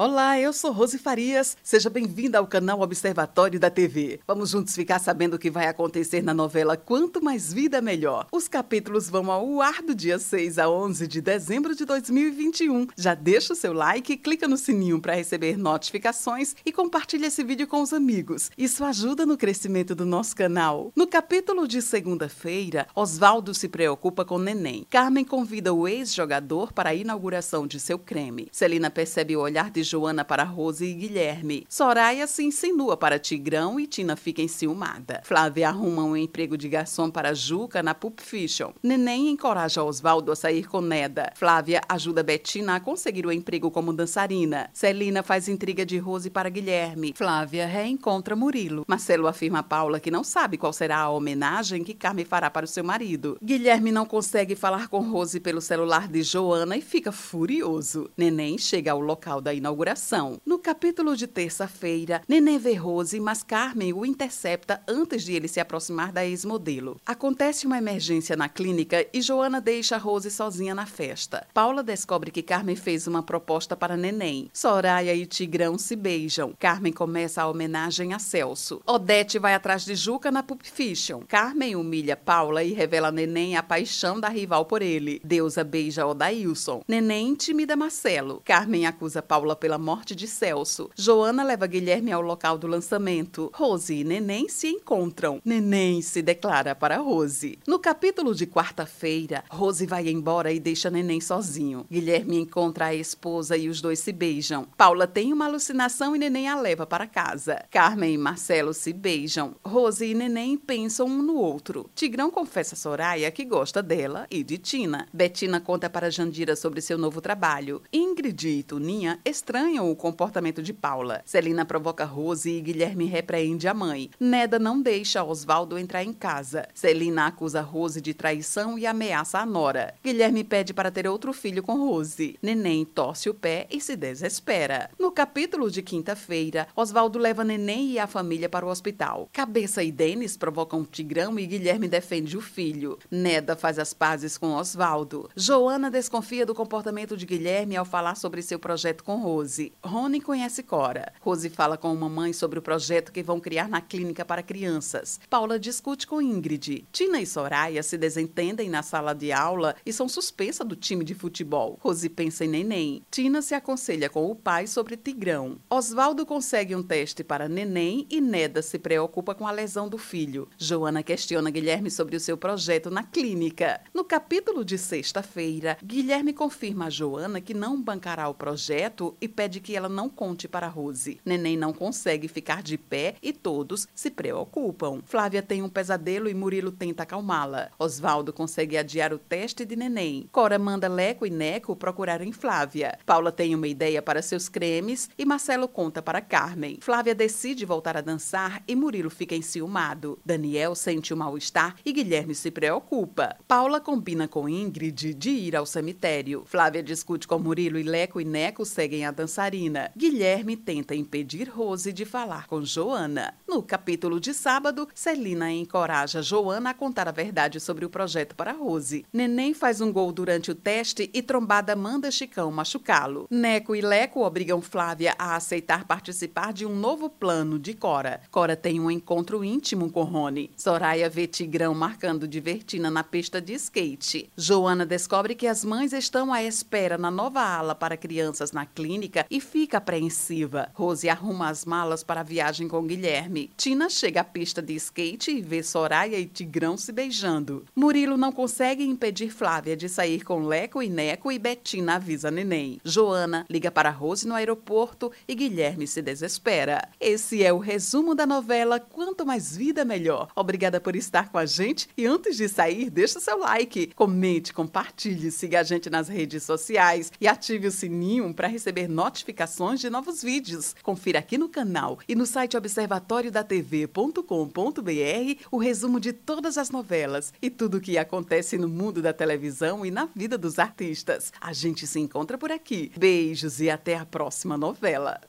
Olá, eu sou Rose Farias. Seja bem-vinda ao canal Observatório da TV. Vamos juntos ficar sabendo o que vai acontecer na novela Quanto Mais Vida Melhor. Os capítulos vão ao ar do dia 6 a 11 de dezembro de 2021. Já deixa o seu like, clica no sininho para receber notificações e compartilha esse vídeo com os amigos. Isso ajuda no crescimento do nosso canal. No capítulo de segunda-feira, Oswaldo se preocupa com Neném. Carmen convida o ex-jogador para a inauguração de seu creme. Celina percebe o olhar de Joana para Rose e Guilherme. Soraya se insinua para Tigrão e Tina fica enciumada. Flávia arruma um emprego de garçom para Juca na Pulp Fiction. Neném encoraja Oswaldo a sair com Neda. Flávia ajuda Betina a conseguir o emprego como dançarina. Celina faz intriga de Rose para Guilherme. Flávia reencontra Murilo. Marcelo afirma a Paula que não sabe qual será a homenagem que Carmen fará para o seu marido. Guilherme não consegue falar com Rose pelo celular de Joana e fica furioso. Neném chega ao local da inauguração inauguração. No capítulo de terça-feira, Neném vê Rose, mas Carmen o intercepta antes de ele se aproximar da ex-modelo. Acontece uma emergência na clínica e Joana deixa Rose sozinha na festa. Paula descobre que Carmen fez uma proposta para Neném. Soraya e Tigrão se beijam. Carmen começa a homenagem a Celso. Odete vai atrás de Juca na Pulp Fiction. Carmen humilha Paula e revela a Neném a paixão da rival por ele. Deusa beija Odailson. Neném intimida Marcelo. Carmen acusa Paula pela morte de Celso. Joana leva Guilherme ao local do lançamento. Rose e Neném se encontram. Neném se declara para Rose. No capítulo de quarta-feira, Rose vai embora e deixa Neném sozinho. Guilherme encontra a esposa e os dois se beijam. Paula tem uma alucinação e Neném a leva para casa. Carmen e Marcelo se beijam. Rose e Neném pensam um no outro. Tigrão confessa a Soraya que gosta dela e de Tina. Betina conta para Jandira sobre seu novo trabalho. Ingrid e Tuninha estão estranham o comportamento de Paula. Celina provoca Rose e Guilherme repreende a mãe. Neda não deixa Oswaldo entrar em casa. Celina acusa Rose de traição e ameaça a Nora. Guilherme pede para ter outro filho com Rose. Neném torce o pé e se desespera. No capítulo de quinta-feira, Oswaldo leva Neném e a família para o hospital. Cabeça e Denis provocam Tigrão e Guilherme defende o filho. Neda faz as pazes com Oswaldo. Joana desconfia do comportamento de Guilherme ao falar sobre seu projeto com Rose. Rose. Rony conhece Cora. Rose fala com uma mãe sobre o projeto que vão criar na clínica para crianças. Paula discute com Ingrid. Tina e Soraya se desentendem na sala de aula e são suspensas do time de futebol. Rose pensa em Neném. Tina se aconselha com o pai sobre Tigrão. Oswaldo consegue um teste para Neném e Neda se preocupa com a lesão do filho. Joana questiona Guilherme sobre o seu projeto na clínica. No capítulo de sexta-feira, Guilherme confirma a Joana que não bancará o projeto e pede que ela não conte para Rose. Neném não consegue ficar de pé e todos se preocupam. Flávia tem um pesadelo e Murilo tenta acalmá-la. Oswaldo consegue adiar o teste de Neném. Cora manda Leco e Neco procurarem Flávia. Paula tem uma ideia para seus cremes e Marcelo conta para Carmen. Flávia decide voltar a dançar e Murilo fica enciumado. Daniel sente o um mal-estar e Guilherme se preocupa. Paula combina com Ingrid de ir ao cemitério. Flávia discute com Murilo e Leco e Neco seguem a dançarina. Guilherme tenta impedir Rose de falar com Joana. No capítulo de sábado, Celina encoraja Joana a contar a verdade sobre o projeto para Rose. Neném faz um gol durante o teste e Trombada manda Chicão machucá-lo. Neco e Leco obrigam Flávia a aceitar participar de um novo plano de Cora. Cora tem um encontro íntimo com Rony. Soraya vê Tigrão marcando Divertina na pista de skate. Joana descobre que as mães estão à espera na nova ala para crianças na clínica e fica apreensiva. Rose arruma as malas para a viagem com Guilherme. Tina chega à pista de skate e vê Soraya e Tigrão se beijando. Murilo não consegue impedir Flávia de sair com Leco e Neco e Betina avisa Neném. Joana liga para Rose no aeroporto e Guilherme se desespera. Esse é o resumo da novela Quanto Mais Vida Melhor. Obrigada por estar com a gente e antes de sair, deixa seu like, comente, compartilhe, siga a gente nas redes sociais e ative o sininho para receber notificações de novos vídeos. Confira aqui no canal e no site observatoriodatv.com.br o resumo de todas as novelas e tudo o que acontece no mundo da televisão e na vida dos artistas. A gente se encontra por aqui. Beijos e até a próxima novela.